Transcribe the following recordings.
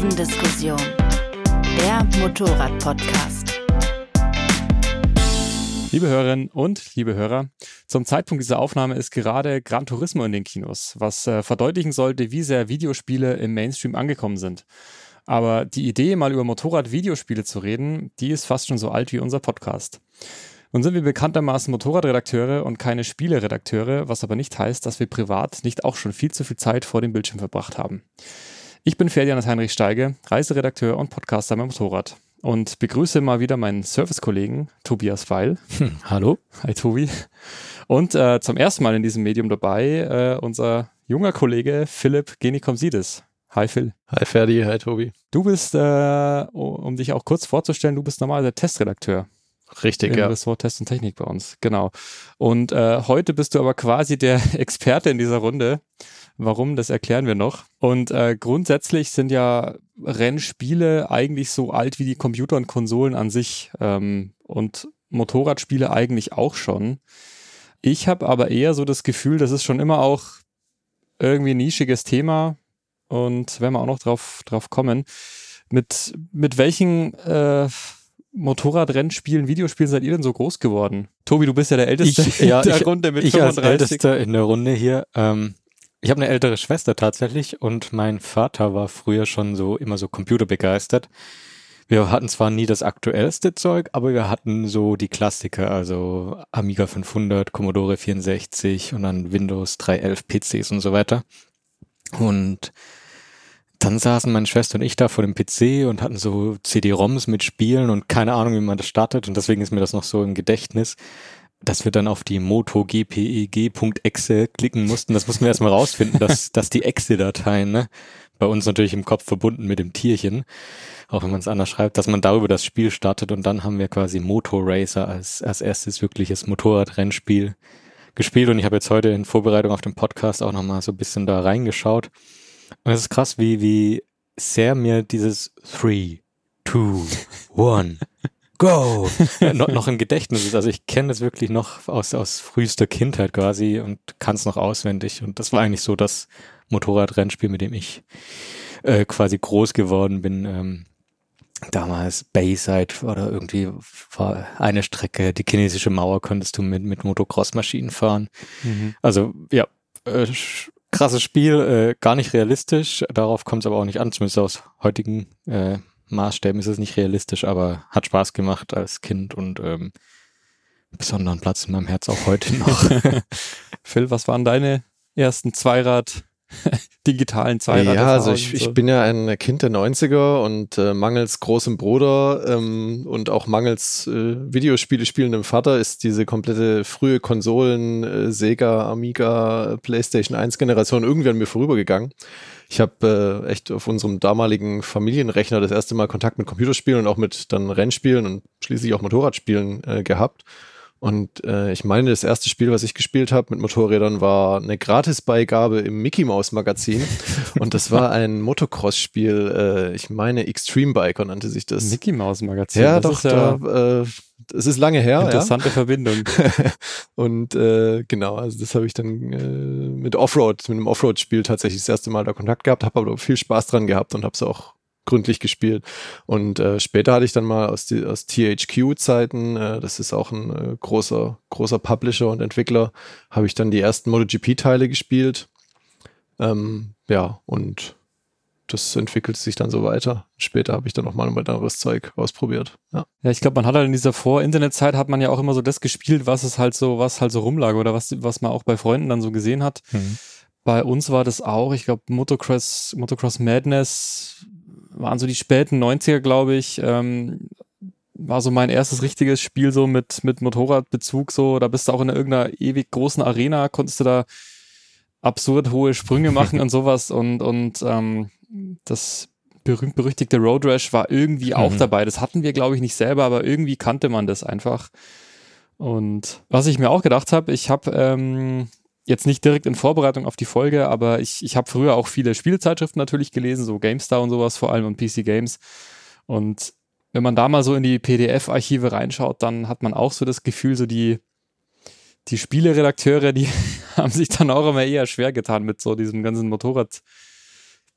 Kurvendiskussion, der Motorrad-Podcast. Liebe Hörerinnen und liebe Hörer, zum Zeitpunkt dieser Aufnahme ist gerade Gran Turismo in den Kinos, was äh, verdeutlichen sollte, wie sehr Videospiele im Mainstream angekommen sind. Aber die Idee, mal über Motorrad-Videospiele zu reden, die ist fast schon so alt wie unser Podcast. Nun sind wir bekanntermaßen Motorradredakteure und keine Spieleredakteure, was aber nicht heißt, dass wir privat nicht auch schon viel zu viel Zeit vor dem Bildschirm verbracht haben. Ich bin Ferdianas Heinrich Steige, Reiseredakteur und Podcaster beim Motorrad und begrüße mal wieder meinen Servicekollegen Tobias Weil. Hm, hallo. Hi Tobi. Und äh, zum ersten Mal in diesem Medium dabei äh, unser junger Kollege Philipp Genikomsidis. Hi Phil. Hi Ferdi, hi Tobi. Du bist, äh, um dich auch kurz vorzustellen, du bist normaler Testredakteur. Richtig, im ja. Ressort Test und Technik bei uns, genau. Und äh, heute bist du aber quasi der Experte in dieser Runde. Warum, das erklären wir noch. Und äh, grundsätzlich sind ja Rennspiele eigentlich so alt wie die Computer und Konsolen an sich ähm, und Motorradspiele eigentlich auch schon. Ich habe aber eher so das Gefühl, das ist schon immer auch irgendwie ein nischiges Thema und werden wir auch noch drauf, drauf kommen. Mit, mit welchen äh, Motorradrennspielen, Videospielen seid ihr denn so groß geworden? Tobi, du bist ja der Älteste ich, ja, in der ich, Runde mit ich 35. als Ältester in der Runde hier. Ähm, ich habe eine ältere Schwester tatsächlich und mein Vater war früher schon so immer so computerbegeistert. Wir hatten zwar nie das aktuellste Zeug, aber wir hatten so die Klassiker, also Amiga 500, Commodore 64 und dann Windows 3.11 PCs und so weiter. Und dann saßen meine Schwester und ich da vor dem PC und hatten so CD-ROMs mit Spielen und keine Ahnung, wie man das startet. Und deswegen ist mir das noch so im Gedächtnis, dass wir dann auf die MotoGPEG.exe klicken mussten. Das mussten wir erstmal rausfinden, dass, dass die Exe-Dateien, ne, bei uns natürlich im Kopf verbunden mit dem Tierchen, auch wenn man es anders schreibt, dass man darüber das Spiel startet und dann haben wir quasi Motor Racer als, als erstes wirkliches Motorradrennspiel gespielt und ich habe jetzt heute in Vorbereitung auf den Podcast auch nochmal so ein bisschen da reingeschaut und es ist krass, wie, wie sehr mir dieses Three, Two, One, Go noch, noch im Gedächtnis ist. Also ich kenne es wirklich noch aus, aus frühester Kindheit quasi und kann es noch auswendig. Und das war eigentlich so das Motorradrennspiel, mit dem ich äh, quasi groß geworden bin. Ähm, damals Bayside oder irgendwie war eine Strecke, die chinesische Mauer konntest du mit, mit Motocross-Maschinen fahren. Mhm. Also ja, äh, krasses Spiel, äh, gar nicht realistisch. Darauf kommt es aber auch nicht an, zumindest aus heutigen äh, Maßstäben ist es nicht realistisch, aber hat Spaß gemacht als Kind und ähm, besonderen Platz in meinem Herz auch heute noch. Phil, was waren deine ersten Zweirad digitalen Zweirad. Ja, also ich, so. ich bin ja ein Kind der 90er und äh, mangels großem Bruder ähm, und auch mangels äh, Videospiele spielendem Vater ist diese komplette frühe Konsolen, äh, Sega, Amiga, PlayStation 1 Generation irgendwie an mir vorübergegangen. Ich habe äh, echt auf unserem damaligen Familienrechner das erste Mal Kontakt mit Computerspielen und auch mit dann Rennspielen und schließlich auch Motorradspielen äh, gehabt. Und äh, ich meine, das erste Spiel, was ich gespielt habe mit Motorrädern, war eine Gratisbeigabe im Mickey Mouse Magazin. und das war ein Motocross-Spiel. Äh, ich meine, Extreme Biker nannte sich das. Mickey Mouse Magazin. Ja, das doch. Ja da, äh, es ist lange her. Interessante ja. Verbindung. und äh, genau, also das habe ich dann äh, mit Offroad, mit einem Offroad-Spiel tatsächlich das erste Mal da Kontakt gehabt, habe aber viel Spaß dran gehabt und habe es auch gründlich gespielt. Und äh, später hatte ich dann mal aus, die, aus THQ-Zeiten, äh, das ist auch ein äh, großer, großer Publisher und Entwickler, habe ich dann die ersten MotoGP-Teile gespielt. Ähm, ja, und das entwickelt sich dann so weiter. Später habe ich dann noch mal ein anderes Zeug ausprobiert. Ja, ja ich glaube, man hat halt in dieser Vor-Internet-Zeit hat man ja auch immer so das gespielt, was es halt so, was halt so rumlag oder was, was man auch bei Freunden dann so gesehen hat. Mhm. Bei uns war das auch, ich glaube, Motocross, Motocross Madness waren so die späten 90er, glaube ich. Ähm, war so mein erstes richtiges Spiel so mit, mit Motorradbezug. So, da bist du auch in irgendeiner ewig großen Arena, konntest du da absurd hohe Sprünge machen und sowas. Und, und ähm, das berühmt-berüchtigte Road Rash war irgendwie auch mhm. dabei. Das hatten wir, glaube ich, nicht selber, aber irgendwie kannte man das einfach. Und was ich mir auch gedacht habe, ich habe ähm, jetzt nicht direkt in Vorbereitung auf die Folge, aber ich, ich habe früher auch viele Spielezeitschriften natürlich gelesen, so GameStar und sowas vor allem und PC Games. Und wenn man da mal so in die PDF-Archive reinschaut, dann hat man auch so das Gefühl, so die, die Spieleredakteure, die haben sich dann auch immer eher schwer getan mit so diesem ganzen Motorrad-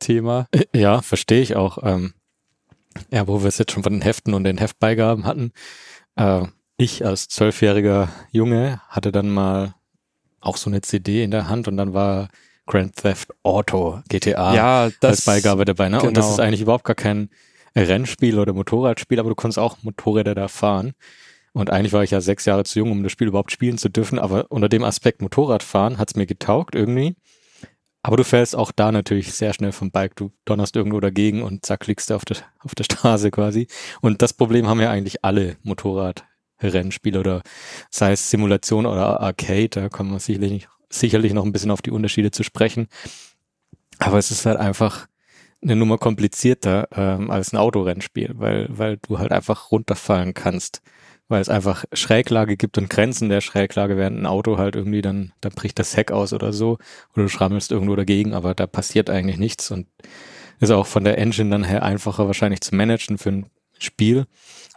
Thema. Ja, verstehe ich auch. Ähm, ja, wo wir es jetzt schon von den Heften und den Heftbeigaben hatten. Äh, ich als zwölfjähriger Junge hatte dann mal auch so eine CD in der Hand und dann war Grand Theft Auto GTA ja, das, als Beigabe dabei. Ne? Genau. Und das ist eigentlich überhaupt gar kein Rennspiel oder Motorradspiel, aber du konntest auch Motorräder da fahren. Und eigentlich war ich ja sechs Jahre zu jung, um das Spiel überhaupt spielen zu dürfen, aber unter dem Aspekt Motorradfahren hat es mir getaugt irgendwie. Aber du fällst auch da natürlich sehr schnell vom Bike. Du donnerst irgendwo dagegen und zack, liegst du auf der, auf der Straße quasi. Und das Problem haben ja eigentlich alle Motorradrennspiele oder sei es Simulation oder Arcade. Da kommen wir sicherlich, sicherlich noch ein bisschen auf die Unterschiede zu sprechen. Aber es ist halt einfach eine Nummer komplizierter ähm, als ein Autorennspiel, weil, weil du halt einfach runterfallen kannst weil es einfach Schräglage gibt und Grenzen der Schräglage, während ein Auto halt irgendwie dann, dann bricht das Heck aus oder so oder du schrammelst irgendwo dagegen, aber da passiert eigentlich nichts und ist auch von der Engine dann her einfacher wahrscheinlich zu managen für ein Spiel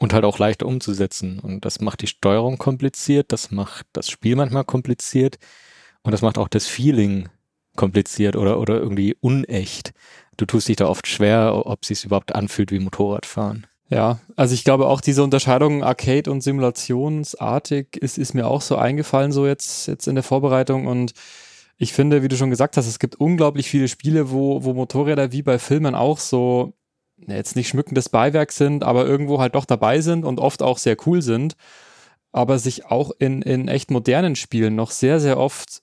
und halt auch leichter umzusetzen und das macht die Steuerung kompliziert, das macht das Spiel manchmal kompliziert und das macht auch das Feeling kompliziert oder, oder irgendwie unecht. Du tust dich da oft schwer, ob es sich überhaupt anfühlt wie Motorradfahren. Ja, also ich glaube auch diese Unterscheidung Arcade und Simulationsartig ist, ist mir auch so eingefallen, so jetzt, jetzt in der Vorbereitung und ich finde, wie du schon gesagt hast, es gibt unglaublich viele Spiele, wo, wo Motorräder wie bei Filmen auch so jetzt nicht schmückendes Beiwerk sind, aber irgendwo halt doch dabei sind und oft auch sehr cool sind, aber sich auch in, in echt modernen Spielen noch sehr, sehr oft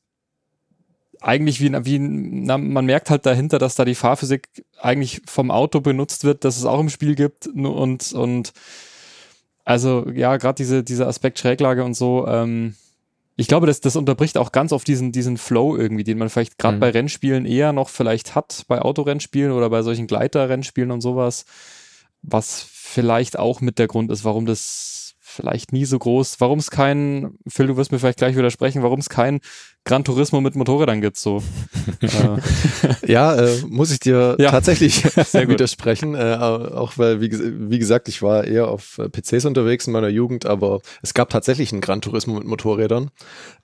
eigentlich wie, wie na, man merkt halt dahinter, dass da die Fahrphysik eigentlich vom Auto benutzt wird, dass es auch im Spiel gibt und und also ja, gerade diese dieser Aspekt Schräglage und so. Ähm, ich glaube, das, das unterbricht auch ganz oft diesen, diesen Flow irgendwie, den man vielleicht gerade mhm. bei Rennspielen eher noch vielleicht hat, bei Autorennspielen oder bei solchen Gleiterrennspielen und sowas, was vielleicht auch mit der Grund ist, warum das vielleicht nie so groß, warum es kein, Phil, du wirst mir vielleicht gleich widersprechen, warum es kein Gran Turismo mit Motorrädern gibt. So. Ja, äh, muss ich dir ja. tatsächlich widersprechen. Äh, auch weil, wie, wie, gesagt, ich war eher auf äh, PCs unterwegs in meiner Jugend, aber es gab tatsächlich ein Gran Turismo mit Motorrädern.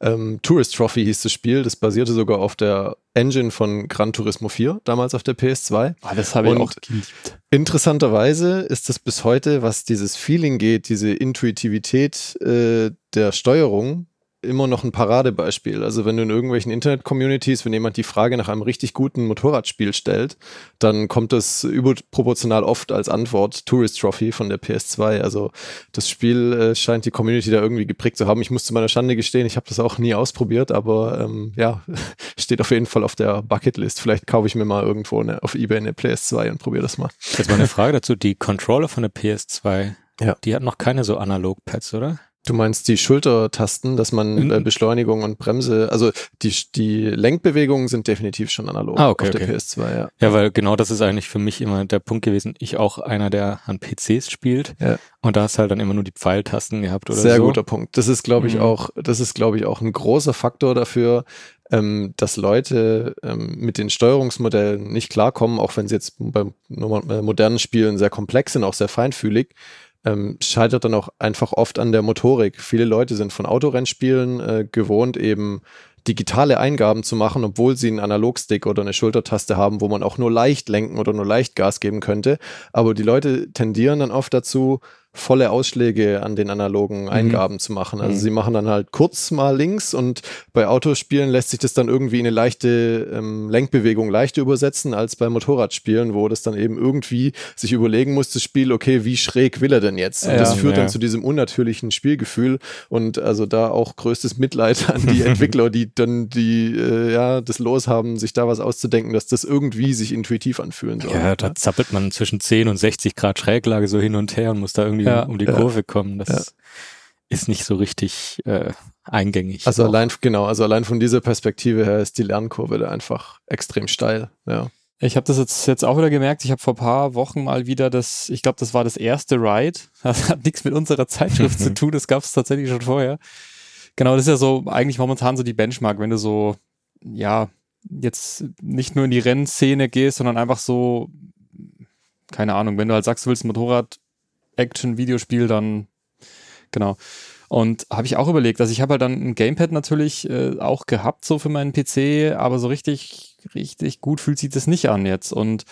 Ähm, Tourist Trophy hieß das Spiel. Das basierte sogar auf der Engine von Gran Turismo 4, damals auf der PS2. Ah, das habe ich Und auch geliebt. Interessanterweise ist das bis heute, was dieses Feeling geht, diese Intuitivität äh, der Steuerung, immer noch ein Paradebeispiel. Also wenn du in irgendwelchen Internet-Communities, wenn jemand die Frage nach einem richtig guten Motorradspiel stellt, dann kommt das überproportional oft als Antwort Tourist Trophy von der PS2. Also das Spiel äh, scheint die Community da irgendwie geprägt zu haben. Ich muss zu meiner Schande gestehen, ich habe das auch nie ausprobiert, aber ähm, ja, steht auf jeden Fall auf der Bucketlist. Vielleicht kaufe ich mir mal irgendwo eine, auf Ebay eine PS2 und probiere das mal. Jetzt mal eine Frage dazu. Die Controller von der PS2, ja. die hat noch keine so Analog-Pads, oder? Du meinst die Schultertasten, dass man äh, Beschleunigung und Bremse, also die, die Lenkbewegungen sind definitiv schon analog ah, okay, auf der okay. PS2, ja. Ja, weil genau das ist eigentlich für mich immer der Punkt gewesen. Ich auch einer, der an PCs spielt ja. und da hast halt dann immer nur die Pfeiltasten gehabt oder Sehr so. Sehr guter Punkt. Das ist, glaube ich, mhm. auch, das ist, glaube ich, auch ein großer Faktor dafür, ähm, dass Leute ähm, mit den Steuerungsmodellen nicht klarkommen, auch wenn sie jetzt bei modernen Spielen sehr komplex sind, auch sehr feinfühlig ähm, scheitert dann auch einfach oft an der Motorik. Viele Leute sind von Autorennspielen äh, gewohnt, eben digitale Eingaben zu machen, obwohl sie einen Analogstick oder eine Schultertaste haben, wo man auch nur leicht lenken oder nur leicht Gas geben könnte. Aber die Leute tendieren dann oft dazu, volle Ausschläge an den analogen mhm. Eingaben mhm. zu machen. Also mhm. sie machen dann halt kurz mal links und bei Autospielen lässt sich das dann irgendwie in eine leichte ähm, Lenkbewegung leichter übersetzen als bei Motorradspielen, wo das dann eben irgendwie sich überlegen muss, das Spiel, okay, wie schräg will er denn jetzt? Und ja, das führt ja. dann zu diesem unnatürlichen Spielgefühl und also da auch größtes Mitleid an die Entwickler, die dann die, äh, ja, das Los haben, sich da was auszudenken, dass das irgendwie sich intuitiv anfühlen soll. Ja, da zappelt man zwischen 10 und 60 Grad Schräglage so hin und her und muss da irgendwie ja, um die ja. Kurve kommen. Das ja. ist nicht so richtig äh, eingängig. Also auch. allein, genau, also allein von dieser Perspektive her ist die Lernkurve da einfach extrem steil, ja. Ich habe das jetzt, jetzt auch wieder gemerkt. Ich habe vor paar Wochen mal wieder das, ich glaube, das war das erste Ride. Das hat nichts mit unserer Zeitschrift zu tun. Das gab es tatsächlich schon vorher. Genau, das ist ja so eigentlich momentan so die Benchmark, wenn du so, ja, jetzt nicht nur in die Rennszene gehst, sondern einfach so, keine Ahnung, wenn du halt sagst, du willst ein Motorrad Action-Videospiel, dann genau. Und habe ich auch überlegt, also ich habe halt dann ein Gamepad natürlich äh, auch gehabt, so für meinen PC, aber so richtig richtig gut fühlt sich das nicht an jetzt. Und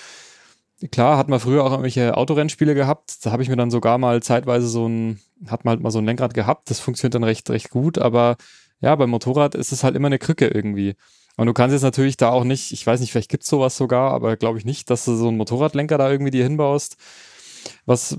klar, hat man früher auch irgendwelche Autorennspiele gehabt. Da habe ich mir dann sogar mal zeitweise so ein, hat man halt mal so ein Lenkrad gehabt. Das funktioniert dann recht, recht gut. Aber ja, beim Motorrad ist es halt immer eine Krücke irgendwie. Und du kannst jetzt natürlich da auch nicht, ich weiß nicht, vielleicht gibt's sowas sogar, aber glaube ich nicht, dass du so einen Motorradlenker da irgendwie dir hinbaust. Was,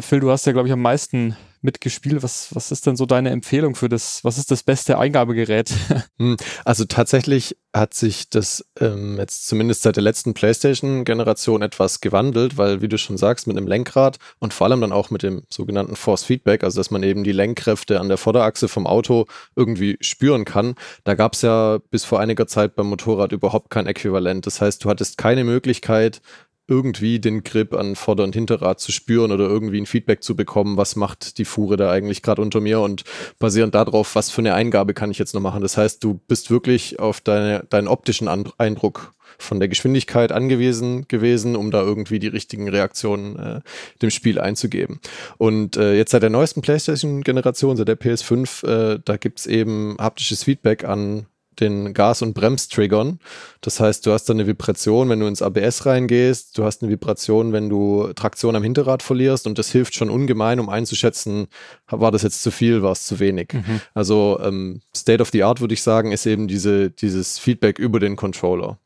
Phil, du hast ja, glaube ich, am meisten mitgespielt. Was, was ist denn so deine Empfehlung für das, was ist das beste Eingabegerät? Hm, also tatsächlich hat sich das ähm, jetzt zumindest seit der letzten PlayStation-Generation etwas gewandelt, weil, wie du schon sagst, mit einem Lenkrad und vor allem dann auch mit dem sogenannten Force Feedback, also dass man eben die Lenkkräfte an der Vorderachse vom Auto irgendwie spüren kann, da gab es ja bis vor einiger Zeit beim Motorrad überhaupt kein Äquivalent. Das heißt, du hattest keine Möglichkeit, irgendwie den Grip an Vorder- und Hinterrad zu spüren oder irgendwie ein Feedback zu bekommen, was macht die Fuhre da eigentlich gerade unter mir und basierend darauf, was für eine Eingabe kann ich jetzt noch machen. Das heißt, du bist wirklich auf deine, deinen optischen Eindruck von der Geschwindigkeit angewiesen gewesen, um da irgendwie die richtigen Reaktionen äh, dem Spiel einzugeben. Und äh, jetzt seit der neuesten PlayStation-Generation, seit der PS5, äh, da gibt's eben haptisches Feedback an den Gas- und Bremstriggern. Das heißt, du hast dann eine Vibration, wenn du ins ABS reingehst, du hast eine Vibration, wenn du Traktion am Hinterrad verlierst und das hilft schon ungemein, um einzuschätzen, war das jetzt zu viel, war es zu wenig. Mhm. Also ähm, State of the Art würde ich sagen, ist eben diese, dieses Feedback über den Controller.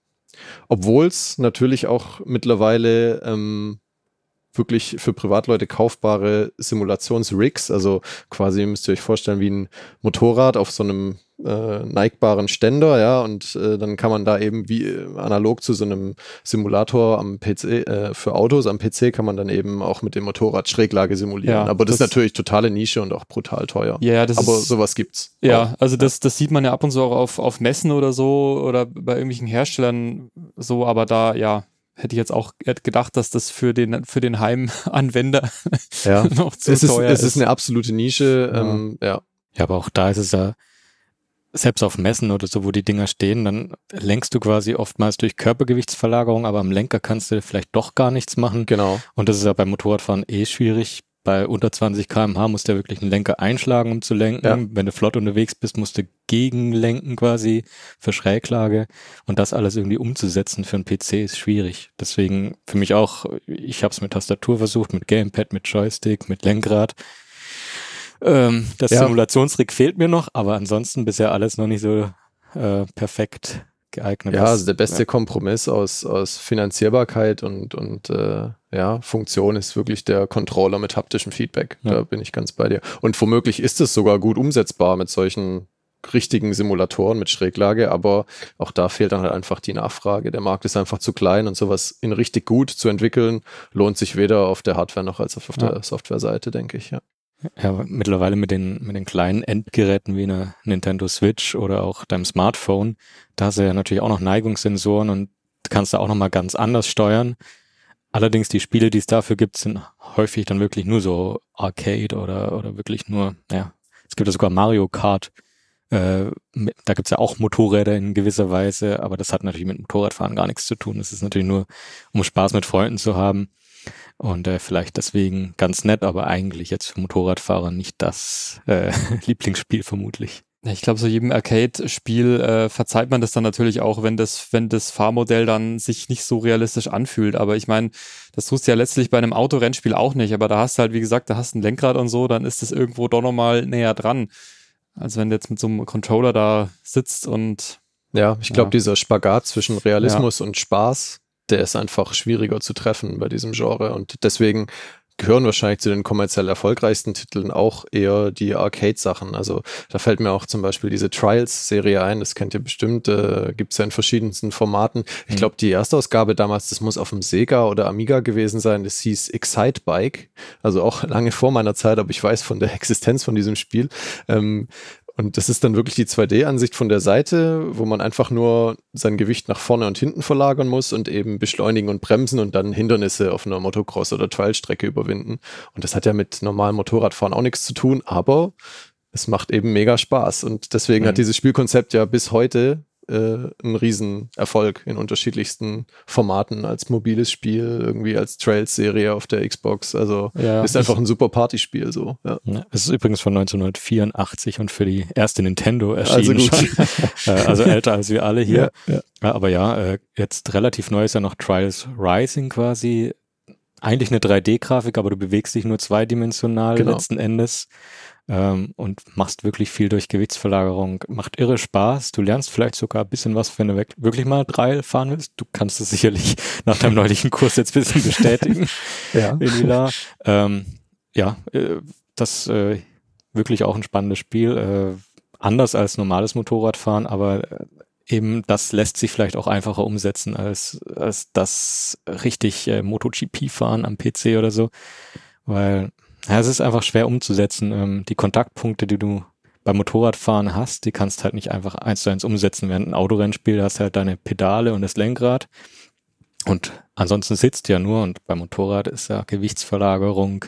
Obwohl es natürlich auch mittlerweile ähm, wirklich für Privatleute kaufbare Simulationsrigs, also quasi müsst ihr euch vorstellen wie ein Motorrad auf so einem äh, neigbaren Ständer, ja, und äh, dann kann man da eben wie äh, analog zu so einem Simulator am PC äh, für Autos am PC kann man dann eben auch mit dem Motorrad Schräglage simulieren. Ja, Aber das, das, ist natürlich totale Nische und auch brutal teuer. Ja, das Aber ist, sowas gibt's. Ja, auch. also das, das sieht man ja ab und zu auch auf, auf Messen oder so oder bei irgendwelchen Herstellern so, aber da, ja, hätte ich jetzt auch gedacht, dass das für den, für den Heimanwender ja. noch zu es teuer ist. Es ist eine absolute Nische, ja. Ähm, ja. Ja, aber auch da ist es ja, selbst auf Messen oder so, wo die Dinger stehen, dann lenkst du quasi oftmals durch Körpergewichtsverlagerung, aber am Lenker kannst du vielleicht doch gar nichts machen. Genau. Und das ist ja beim Motorradfahren eh schwierig. Bei unter 20 kmh musst du ja wirklich einen Lenker einschlagen, um zu lenken. Ja. Wenn du flott unterwegs bist, musst du gegenlenken quasi für Schräglage. Und das alles irgendwie umzusetzen für einen PC ist schwierig. Deswegen für mich auch, ich habe es mit Tastatur versucht, mit Gamepad, mit Joystick, mit Lenkrad. Ähm, das ja. Simulationsrig fehlt mir noch, aber ansonsten bisher alles noch nicht so äh, perfekt geeignet. Ja, also der beste ja. Kompromiss aus, aus Finanzierbarkeit und, und äh, ja, Funktion ist wirklich der Controller mit haptischem Feedback. Ja. Da bin ich ganz bei dir. Und womöglich ist es sogar gut umsetzbar mit solchen richtigen Simulatoren mit Schräglage, aber auch da fehlt dann halt einfach die Nachfrage. Der Markt ist einfach zu klein und sowas in richtig gut zu entwickeln, lohnt sich weder auf der Hardware noch als auf, ja. der Softwareseite, denke ich, ja. Ja, mittlerweile mit den, mit den kleinen Endgeräten wie eine Nintendo Switch oder auch deinem Smartphone, da hast du ja natürlich auch noch Neigungssensoren und kannst da auch nochmal ganz anders steuern. Allerdings die Spiele, die es dafür gibt, sind häufig dann wirklich nur so Arcade oder, oder wirklich nur, ja, es gibt ja sogar Mario Kart. Äh, da gibt's ja auch Motorräder in gewisser Weise, aber das hat natürlich mit Motorradfahren gar nichts zu tun. Das ist natürlich nur, um Spaß mit Freunden zu haben. Und äh, vielleicht deswegen ganz nett, aber eigentlich jetzt für Motorradfahrer nicht das äh, Lieblingsspiel vermutlich. Ich glaube, so jedem Arcade-Spiel äh, verzeiht man das dann natürlich auch, wenn das, wenn das Fahrmodell dann sich nicht so realistisch anfühlt. Aber ich meine, das tust du ja letztlich bei einem Autorennspiel auch nicht. Aber da hast du halt, wie gesagt, da hast du ein Lenkrad und so, dann ist das irgendwo doch nochmal näher dran. Als wenn du jetzt mit so einem Controller da sitzt und. Ja, ich glaube, ja. dieser Spagat zwischen Realismus ja. und Spaß, der ist einfach schwieriger zu treffen bei diesem Genre. Und deswegen gehören wahrscheinlich zu den kommerziell erfolgreichsten Titeln auch eher die Arcade-Sachen. Also da fällt mir auch zum Beispiel diese Trials-Serie ein, das kennt ihr bestimmt, äh, gibt es ja in verschiedensten Formaten. Ich mhm. glaube, die erste Ausgabe damals, das muss auf dem Sega oder Amiga gewesen sein, das hieß Excite Bike, also auch lange vor meiner Zeit, aber ich weiß von der Existenz von diesem Spiel. Ähm, und das ist dann wirklich die 2D-Ansicht von der Seite, wo man einfach nur sein Gewicht nach vorne und hinten verlagern muss und eben beschleunigen und bremsen und dann Hindernisse auf einer Motocross- oder Trailstrecke überwinden. Und das hat ja mit normalem Motorradfahren auch nichts zu tun, aber es macht eben mega Spaß. Und deswegen mhm. hat dieses Spielkonzept ja bis heute äh, ein Riesenerfolg in unterschiedlichsten Formaten, als mobiles Spiel, irgendwie als Trails-Serie auf der Xbox. Also ja, ist einfach ein super Partyspiel so. Ja. ja. Es ist übrigens von 1984 und für die erste Nintendo erschienen. Also, gut. Äh, also älter als wir alle hier. Ja, Aber ja, äh, jetzt relativ neu ist ja noch Trials Rising quasi. Eigentlich eine 3D-Grafik, aber du bewegst dich nur zweidimensional genau. letzten Endes ähm, und machst wirklich viel durch Gewichtsverlagerung. Macht irre Spaß. Du lernst vielleicht sogar ein bisschen was, wenn du wirklich mal Trail fahren willst. Du kannst es sicherlich nach deinem neulichen Kurs jetzt ein bisschen bestätigen. ja. Elila. Ähm, ja, äh, das äh, wirklich auch ein spannendes Spiel. Äh, anders als normales Motorradfahren, aber äh, eben das lässt sich vielleicht auch einfacher umsetzen als, als das richtig äh, MotoGP fahren am PC oder so. Weil ja, es ist einfach schwer umzusetzen. Ähm, die Kontaktpunkte, die du beim Motorradfahren hast, die kannst halt nicht einfach eins zu eins umsetzen. Während ein Autorennspiel hast halt deine Pedale und das Lenkrad. Und ansonsten sitzt ja nur und beim Motorrad ist ja Gewichtsverlagerung,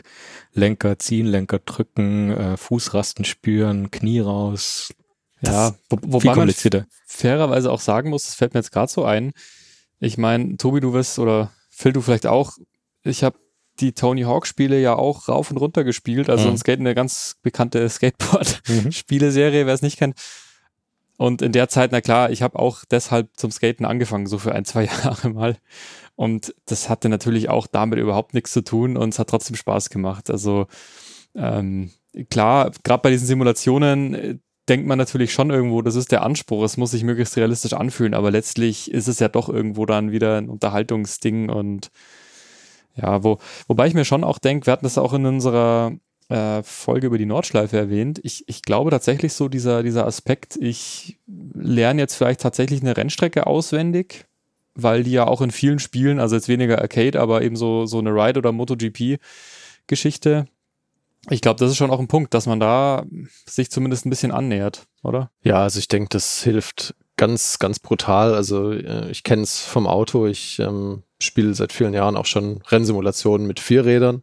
Lenker ziehen, Lenker drücken, äh, Fußrasten spüren, Knie raus. Ja, wo, wobei man fairerweise auch sagen muss, das fällt mir jetzt gerade so ein. Ich meine, Tobi, du wirst oder Phil, du vielleicht auch. Ich habe die Tony Hawk Spiele ja auch rauf und runter gespielt. Also mhm. ein Skate, eine ganz bekannte Skateboard-Spieleserie, mhm. wer es nicht kennt. Und in der Zeit, na klar, ich habe auch deshalb zum Skaten angefangen, so für ein, zwei Jahre mal. Und das hatte natürlich auch damit überhaupt nichts zu tun und es hat trotzdem Spaß gemacht. Also ähm, klar, gerade bei diesen Simulationen äh, denkt man natürlich schon irgendwo, das ist der Anspruch, es muss sich möglichst realistisch anfühlen, aber letztlich ist es ja doch irgendwo dann wieder ein Unterhaltungsding und ja, wo, wobei ich mir schon auch denke, wir hatten das auch in unserer äh, Folge über die Nordschleife erwähnt. Ich, ich glaube tatsächlich so dieser, dieser Aspekt, ich lerne jetzt vielleicht tatsächlich eine Rennstrecke auswendig, weil die ja auch in vielen Spielen, also jetzt weniger Arcade, aber eben so, so eine Ride- oder MotoGP-Geschichte, ich glaube, das ist schon auch ein Punkt, dass man da sich zumindest ein bisschen annähert, oder? Ja, also ich denke, das hilft ganz, ganz brutal. Also äh, ich kenne es vom Auto. Ich ähm, spiele seit vielen Jahren auch schon Rennsimulationen mit Vierrädern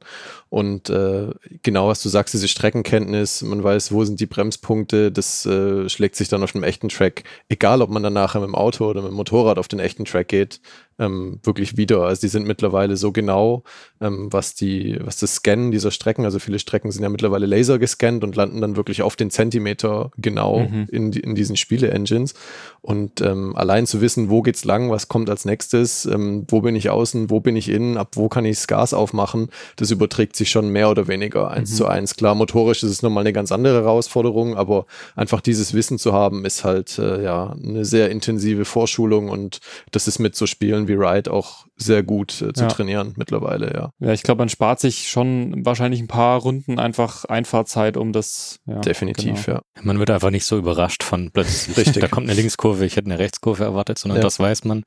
und äh, genau was du sagst, diese Streckenkenntnis, man weiß, wo sind die Bremspunkte, das äh, schlägt sich dann auf einem echten Track, egal ob man dann nachher mit dem Auto oder mit dem Motorrad auf den echten Track geht, ähm, wirklich wieder. Also die sind mittlerweile so genau, ähm, was die, was das Scannen dieser Strecken, also viele Strecken sind ja mittlerweile laser gescannt und landen dann wirklich auf den Zentimeter genau mhm. in, in diesen Spiele-Engines. Und ähm, allein zu wissen, wo geht's lang, was kommt als nächstes, ähm, wo bin ich außen, wo bin ich innen, ab wo kann ich das Gas aufmachen, das überträgt sich sich schon mehr oder weniger eins mhm. zu eins. Klar, motorisch ist es nochmal eine ganz andere Herausforderung, aber einfach dieses Wissen zu haben, ist halt äh, ja eine sehr intensive Vorschulung und das ist mit so Spielen wie Ride auch sehr gut äh, zu ja. trainieren mittlerweile, ja. Ja, ich glaube, man spart sich schon wahrscheinlich ein paar Runden einfach Einfahrzeit, um das. Ja, Definitiv, genau. ja. Man wird einfach nicht so überrascht von plötzlich, Richtig. da kommt eine Linkskurve, ich hätte eine Rechtskurve erwartet, sondern ja. das weiß man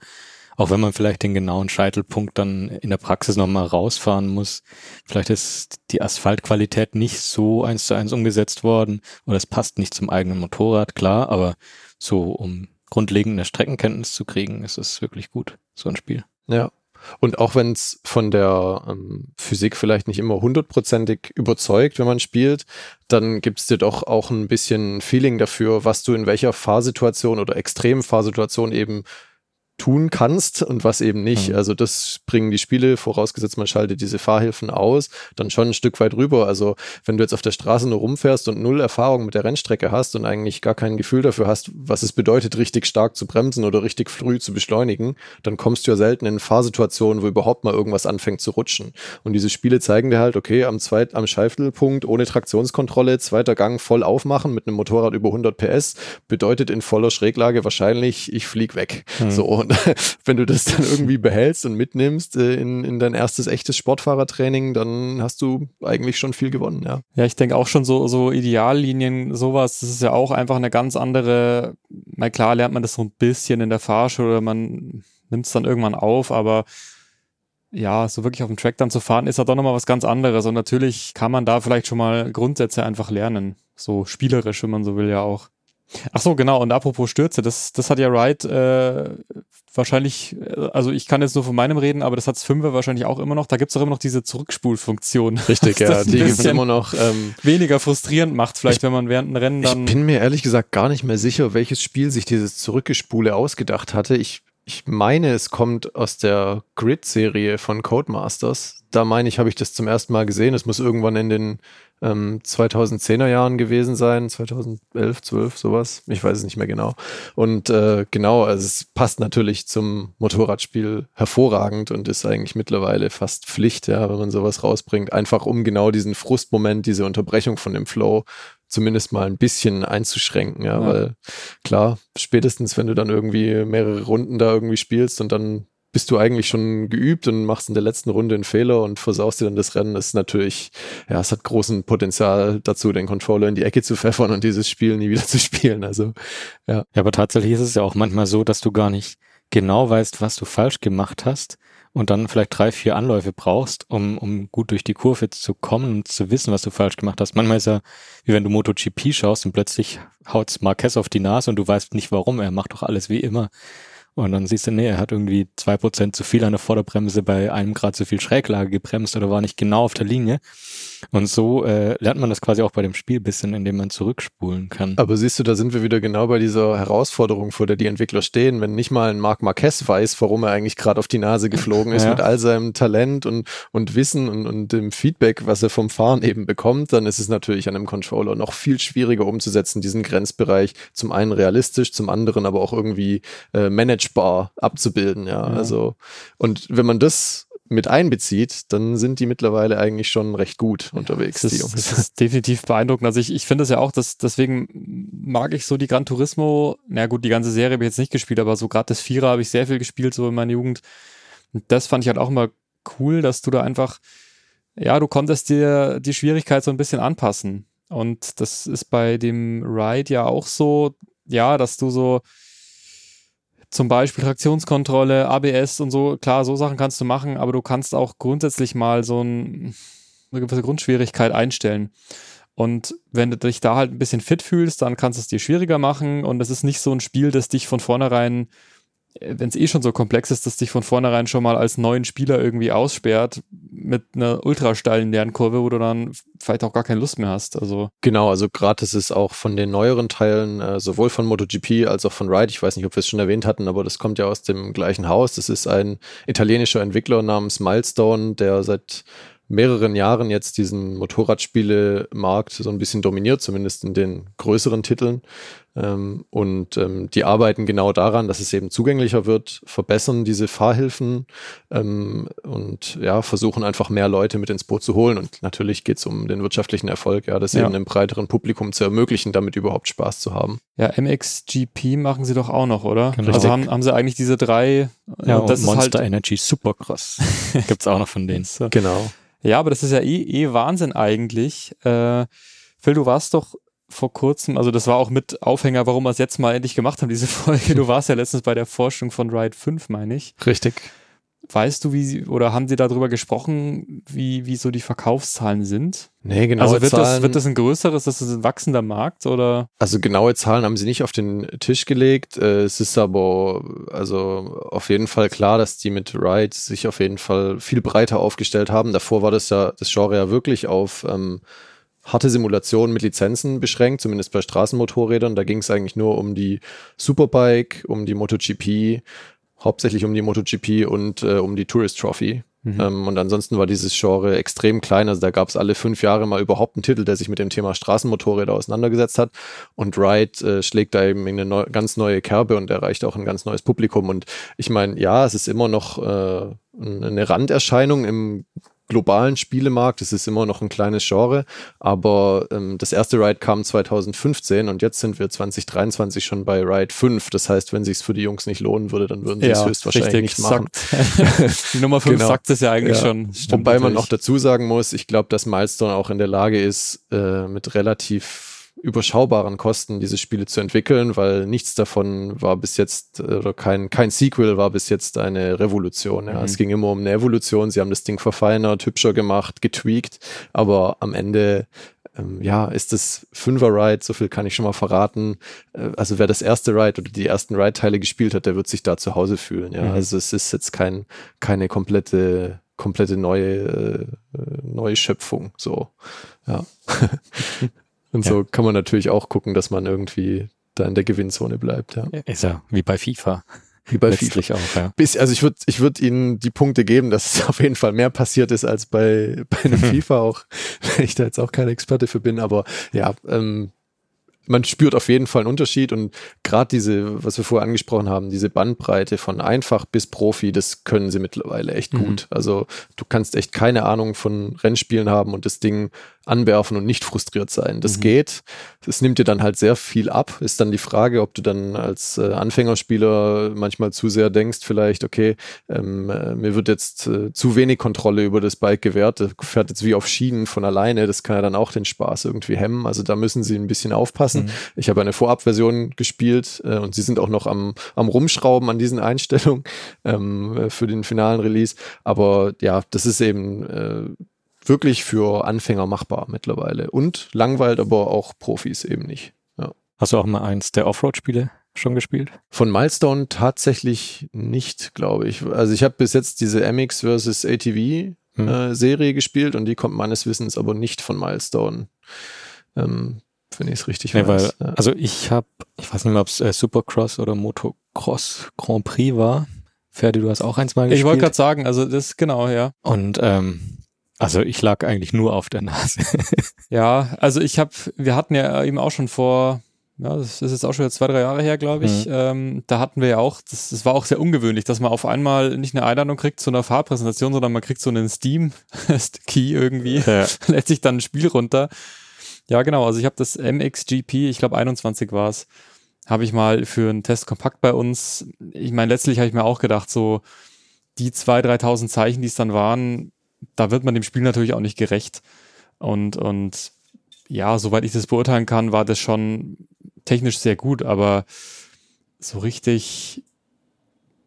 auch wenn man vielleicht den genauen Scheitelpunkt dann in der Praxis nochmal rausfahren muss. Vielleicht ist die Asphaltqualität nicht so eins zu eins umgesetzt worden oder es passt nicht zum eigenen Motorrad, klar, aber so um grundlegende Streckenkenntnis zu kriegen, ist es wirklich gut, so ein Spiel. Ja, und auch wenn es von der ähm, Physik vielleicht nicht immer hundertprozentig überzeugt, wenn man spielt, dann gibt es dir doch auch ein bisschen Feeling dafür, was du in welcher Fahrsituation oder extremen Fahrsituation eben tun kannst und was eben nicht. Mhm. Also das bringen die Spiele, vorausgesetzt man schaltet diese Fahrhilfen aus, dann schon ein Stück weit rüber. Also wenn du jetzt auf der Straße nur rumfährst und null Erfahrung mit der Rennstrecke hast und eigentlich gar kein Gefühl dafür hast, was es bedeutet, richtig stark zu bremsen oder richtig früh zu beschleunigen, dann kommst du ja selten in Fahrsituationen, wo überhaupt mal irgendwas anfängt zu rutschen. Und diese Spiele zeigen dir halt, okay, am zweit, am Scheitelpunkt ohne Traktionskontrolle, zweiter Gang voll aufmachen mit einem Motorrad über 100 PS bedeutet in voller Schräglage wahrscheinlich, ich flieg weg. Mhm. So und wenn du das dann irgendwie behältst und mitnimmst äh, in, in dein erstes echtes Sportfahrertraining, dann hast du eigentlich schon viel gewonnen, ja. Ja, ich denke auch schon so, so Ideallinien, sowas, das ist ja auch einfach eine ganz andere, na klar lernt man das so ein bisschen in der Fahrschule oder man nimmt es dann irgendwann auf, aber ja, so wirklich auf dem Track dann zu fahren, ist ja doch nochmal was ganz anderes. Und natürlich kann man da vielleicht schon mal Grundsätze einfach lernen. So spielerisch, wenn man so will, ja auch. Ach so, genau. Und apropos Stürze, das, das hat ja Wright äh, wahrscheinlich, äh, also ich kann jetzt nur von meinem reden, aber das hat Fünfer wahrscheinlich auch immer noch. Da gibt's auch immer noch diese Zurückspulfunktion. Richtig, ja, die gibt's immer noch. Ähm, weniger frustrierend macht, vielleicht, ich, wenn man während einem Rennen dann. Ich bin mir ehrlich gesagt gar nicht mehr sicher, welches Spiel sich dieses Zurückgespule ausgedacht hatte. Ich ich meine, es kommt aus der Grid-Serie von Codemasters. Da meine ich, habe ich das zum ersten Mal gesehen. Es muss irgendwann in den ähm, 2010er Jahren gewesen sein, 2011, 12, sowas. Ich weiß es nicht mehr genau. Und äh, genau, also es passt natürlich zum Motorradspiel hervorragend und ist eigentlich mittlerweile fast Pflicht, ja, wenn man sowas rausbringt. Einfach um genau diesen Frustmoment, diese Unterbrechung von dem Flow zumindest mal ein bisschen einzuschränken, ja, ja, weil klar, spätestens wenn du dann irgendwie mehrere Runden da irgendwie spielst und dann bist du eigentlich schon geübt und machst in der letzten Runde einen Fehler und versaust dir dann das Rennen. Das ist natürlich, ja, es hat großen Potenzial dazu, den Controller in die Ecke zu pfeffern und dieses Spiel nie wieder zu spielen. Also, ja. Ja, aber tatsächlich ist es ja auch manchmal so, dass du gar nicht genau weißt, was du falsch gemacht hast und dann vielleicht drei, vier Anläufe brauchst, um, um gut durch die Kurve zu kommen und zu wissen, was du falsch gemacht hast. Manchmal ist ja, wie wenn du MotoGP schaust und plötzlich haut's Marquez auf die Nase und du weißt nicht warum, er macht doch alles wie immer. Und dann siehst du, nee, er hat irgendwie zwei Prozent zu viel an der Vorderbremse bei einem Grad zu viel Schräglage gebremst oder war nicht genau auf der Linie. Und so äh, lernt man das quasi auch bei dem Spiel bisschen, indem man zurückspulen kann. Aber siehst du, da sind wir wieder genau bei dieser Herausforderung, vor der die Entwickler stehen. Wenn nicht mal ein Marc Marquez weiß, warum er eigentlich gerade auf die Nase geflogen ist, ja. mit all seinem Talent und, und Wissen und, und dem Feedback, was er vom Fahren eben bekommt, dann ist es natürlich an einem Controller noch viel schwieriger umzusetzen, diesen Grenzbereich zum einen realistisch, zum anderen aber auch irgendwie äh, managebar abzubilden. Ja, ja. also und wenn man das mit einbezieht, dann sind die mittlerweile eigentlich schon recht gut unterwegs, das die Jungs. Das ist definitiv beeindruckend. Also ich, ich finde es ja auch, dass deswegen mag ich so die Gran Turismo, na gut, die ganze Serie habe ich jetzt nicht gespielt, aber so gerade das Vierer habe ich sehr viel gespielt, so in meiner Jugend. Und das fand ich halt auch immer cool, dass du da einfach, ja, du konntest dir die Schwierigkeit so ein bisschen anpassen. Und das ist bei dem Ride ja auch so, ja, dass du so, zum Beispiel Traktionskontrolle, ABS und so, klar, so Sachen kannst du machen, aber du kannst auch grundsätzlich mal so ein, eine gewisse Grundschwierigkeit einstellen. Und wenn du dich da halt ein bisschen fit fühlst, dann kannst du es dir schwieriger machen und es ist nicht so ein Spiel, das dich von vornherein wenn es eh schon so komplex ist, dass dich von vornherein schon mal als neuen Spieler irgendwie aussperrt mit einer ultrasteilen Lernkurve, wo du dann vielleicht auch gar keine Lust mehr hast. Also genau, also gerade das ist auch von den neueren Teilen, äh, sowohl von MotoGP als auch von Ride. Ich weiß nicht, ob wir es schon erwähnt hatten, aber das kommt ja aus dem gleichen Haus. Das ist ein italienischer Entwickler namens Milestone, der seit mehreren Jahren jetzt diesen Motorradspielemarkt so ein bisschen dominiert, zumindest in den größeren Titeln. Ähm, und ähm, die arbeiten genau daran, dass es eben zugänglicher wird, verbessern diese Fahrhilfen ähm, und ja, versuchen einfach mehr Leute mit ins Boot zu holen. Und natürlich geht es um den wirtschaftlichen Erfolg, ja, das ja. eben einem breiteren Publikum zu ermöglichen, damit überhaupt Spaß zu haben. Ja, MXGP machen sie doch auch noch, oder? Genau. Also haben, haben sie eigentlich diese drei. Ja, das und Monster halt Energy Supercross gibt's auch noch von denen. Genau. Ja, aber das ist ja eh, eh Wahnsinn eigentlich. Äh, Phil, du warst doch vor kurzem, also das war auch mit Aufhänger, warum wir es jetzt mal endlich gemacht haben, diese Folge. Du warst ja letztens bei der Forschung von Ride 5, meine ich. Richtig. Weißt du, wie sie, oder haben sie darüber gesprochen, wie, wie so die Verkaufszahlen sind? Nee, genau. Also wird Zahlen, das, wird das ein größeres, das ist ein wachsender Markt oder? Also genaue Zahlen haben sie nicht auf den Tisch gelegt. Äh, es ist aber also auf jeden Fall klar, dass die mit Ride sich auf jeden Fall viel breiter aufgestellt haben. Davor war das ja, das Genre ja wirklich auf ähm, harte Simulationen mit Lizenzen beschränkt, zumindest bei Straßenmotorrädern. Da ging es eigentlich nur um die Superbike, um die MotoGP, hauptsächlich um die MotoGP und äh, um die Tourist Trophy. Mhm. Ähm, und ansonsten war dieses Genre extrem klein. Also da gab es alle fünf Jahre mal überhaupt einen Titel, der sich mit dem Thema Straßenmotorräder auseinandergesetzt hat. Und Ride äh, schlägt da eben eine neu, ganz neue Kerbe und erreicht auch ein ganz neues Publikum. Und ich meine, ja, es ist immer noch äh, eine Randerscheinung im globalen Spielemarkt. Es ist immer noch ein kleines Genre, aber ähm, das erste Ride kam 2015 und jetzt sind wir 2023 schon bei Ride 5. Das heißt, wenn sich für die Jungs nicht lohnen würde, dann würden sie ja, es höchstwahrscheinlich nicht machen. die Nummer 5 genau. sagt es ja eigentlich ja. schon. Stimmt Wobei natürlich. man noch dazu sagen muss, ich glaube, dass Milestone auch in der Lage ist, äh, mit relativ überschaubaren Kosten diese Spiele zu entwickeln, weil nichts davon war bis jetzt, oder kein, kein Sequel war bis jetzt eine Revolution. Ja. Mhm. Es ging immer um eine Evolution, sie haben das Ding verfeinert, hübscher gemacht, getweakt, aber am Ende ähm, ja, ist das Fünfer-Ride, so viel kann ich schon mal verraten. Äh, also wer das erste Ride oder die ersten Ride-Teile gespielt hat, der wird sich da zu Hause fühlen. Ja, mhm. also es ist jetzt kein, keine komplette, komplette neue, äh, neue Schöpfung. So, ja. Und ja. so kann man natürlich auch gucken, dass man irgendwie da in der Gewinnzone bleibt. Ja. Ist ja wie bei FIFA. Wie bei Letztlich FIFA. auch, ja. Bis, also ich würde ich würd Ihnen die Punkte geben, dass es auf jeden Fall mehr passiert ist als bei, bei einem FIFA, auch wenn ich da jetzt auch kein Experte für bin. Aber ja, ähm, man spürt auf jeden Fall einen Unterschied und gerade diese, was wir vorher angesprochen haben, diese Bandbreite von einfach bis Profi, das können sie mittlerweile echt mhm. gut. Also du kannst echt keine Ahnung von Rennspielen haben und das Ding anwerfen und nicht frustriert sein. Das mhm. geht. Das nimmt dir dann halt sehr viel ab. Ist dann die Frage, ob du dann als äh, Anfängerspieler manchmal zu sehr denkst, vielleicht, okay, ähm, äh, mir wird jetzt äh, zu wenig Kontrolle über das Bike gewährt. Das fährt jetzt wie auf Schienen von alleine. Das kann ja dann auch den Spaß irgendwie hemmen. Also da müssen sie ein bisschen aufpassen. Mhm. Ich habe eine Vorabversion gespielt äh, und sie sind auch noch am, am Rumschrauben an diesen Einstellungen ähm, äh, für den finalen Release. Aber ja, das ist eben äh, wirklich für Anfänger machbar mittlerweile. Und langweilt aber auch Profis eben nicht. Ja. Hast du auch mal eins der Offroad-Spiele schon gespielt? Von Milestone tatsächlich nicht, glaube ich. Also ich habe bis jetzt diese MX vs. ATV hm. äh, Serie gespielt und die kommt meines Wissens aber nicht von Milestone. Ähm, wenn ich es richtig nee, weiß. Weil, ja. Also ich habe, ich weiß nicht mehr, ob es äh, Supercross oder Motocross Grand Prix war. Ferdi, du hast auch eins mal gespielt. Ich wollte gerade sagen, also das genau, ja. Und ähm, also ich lag eigentlich nur auf der Nase. ja, also ich habe, wir hatten ja eben auch schon vor, ja, das ist jetzt auch schon zwei, drei Jahre her, glaube ich. Mhm. Ähm, da hatten wir ja auch, das, das war auch sehr ungewöhnlich, dass man auf einmal nicht eine Einladung kriegt zu einer Fahrpräsentation, sondern man kriegt so einen Steam-Key irgendwie, ja. lädt sich dann ein Spiel runter. Ja, genau, also ich habe das MXGP, ich glaube 21 war es, habe ich mal für einen Test kompakt bei uns. Ich meine, letztlich habe ich mir auch gedacht, so die 2.000, 3.000 Zeichen, die es dann waren, da wird man dem Spiel natürlich auch nicht gerecht. Und, und ja, soweit ich das beurteilen kann, war das schon technisch sehr gut, aber so richtig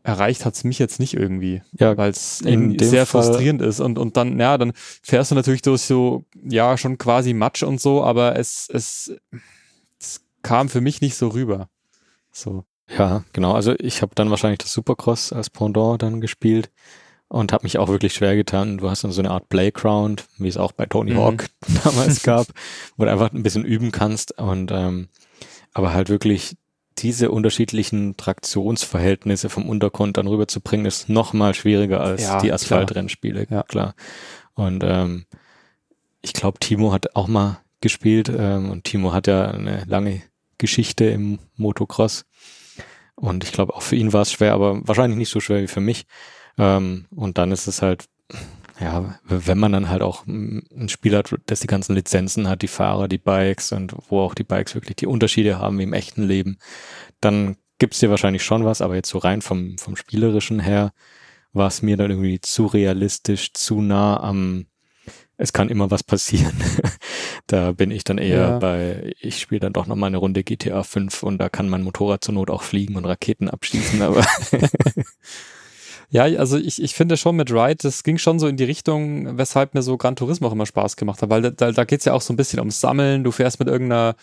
erreicht hat es mich jetzt nicht irgendwie, ja, weil es sehr Fall frustrierend ist und, und dann, ja, dann fährst du natürlich durch so, ja, schon quasi Matsch und so, aber es, es, es kam für mich nicht so rüber. So. Ja, genau. Also ich habe dann wahrscheinlich das Supercross als Pendant dann gespielt und habe mich auch wirklich schwer getan. Du hast dann so eine Art Playground, wie es auch bei Tony mhm. Hawk damals gab, wo du einfach ein bisschen üben kannst und ähm, aber halt wirklich diese unterschiedlichen Traktionsverhältnisse vom Untergrund dann rüberzubringen, ist noch mal schwieriger als ja, die Asphaltrennspiele, ja. klar. Und ähm, ich glaube, Timo hat auch mal gespielt ähm, und Timo hat ja eine lange Geschichte im Motocross. Und ich glaube, auch für ihn war es schwer, aber wahrscheinlich nicht so schwer wie für mich. Ähm, und dann ist es halt, ja, wenn man dann halt auch ein Spiel hat, das die ganzen Lizenzen hat, die Fahrer, die Bikes und wo auch die Bikes wirklich die Unterschiede haben wie im echten Leben, dann gibt's dir wahrscheinlich schon was, aber jetzt so rein vom, vom Spielerischen her war es mir dann irgendwie zu realistisch, zu nah am, es kann immer was passieren. da bin ich dann eher ja. bei, ich spiele dann doch noch mal eine Runde GTA 5 und da kann mein Motorrad zur Not auch fliegen und Raketen abschießen, aber Ja, also ich, ich finde schon mit Ride, das ging schon so in die Richtung, weshalb mir so Gran Turismo auch immer Spaß gemacht hat, weil da, da, da geht es ja auch so ein bisschen ums Sammeln. Du fährst mit irgendeiner,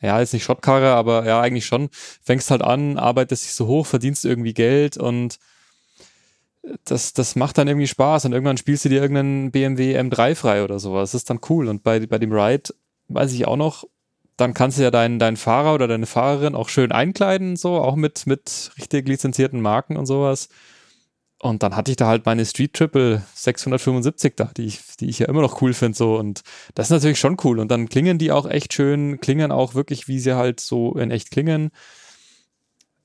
ja, jetzt nicht Schrottkarre, aber ja, eigentlich schon, fängst halt an, arbeitest dich so hoch, verdienst irgendwie Geld und das, das macht dann irgendwie Spaß und irgendwann spielst du dir irgendeinen BMW M3 frei oder sowas. Das ist dann cool. Und bei, bei dem Ride weiß ich auch noch, dann kannst du ja deinen, deinen Fahrer oder deine Fahrerin auch schön einkleiden, so, auch mit, mit richtig lizenzierten Marken und sowas. Und dann hatte ich da halt meine Street Triple 675 da, die ich, die ich ja immer noch cool finde. So. Und das ist natürlich schon cool. Und dann klingen die auch echt schön, klingen auch wirklich, wie sie halt so in echt klingen.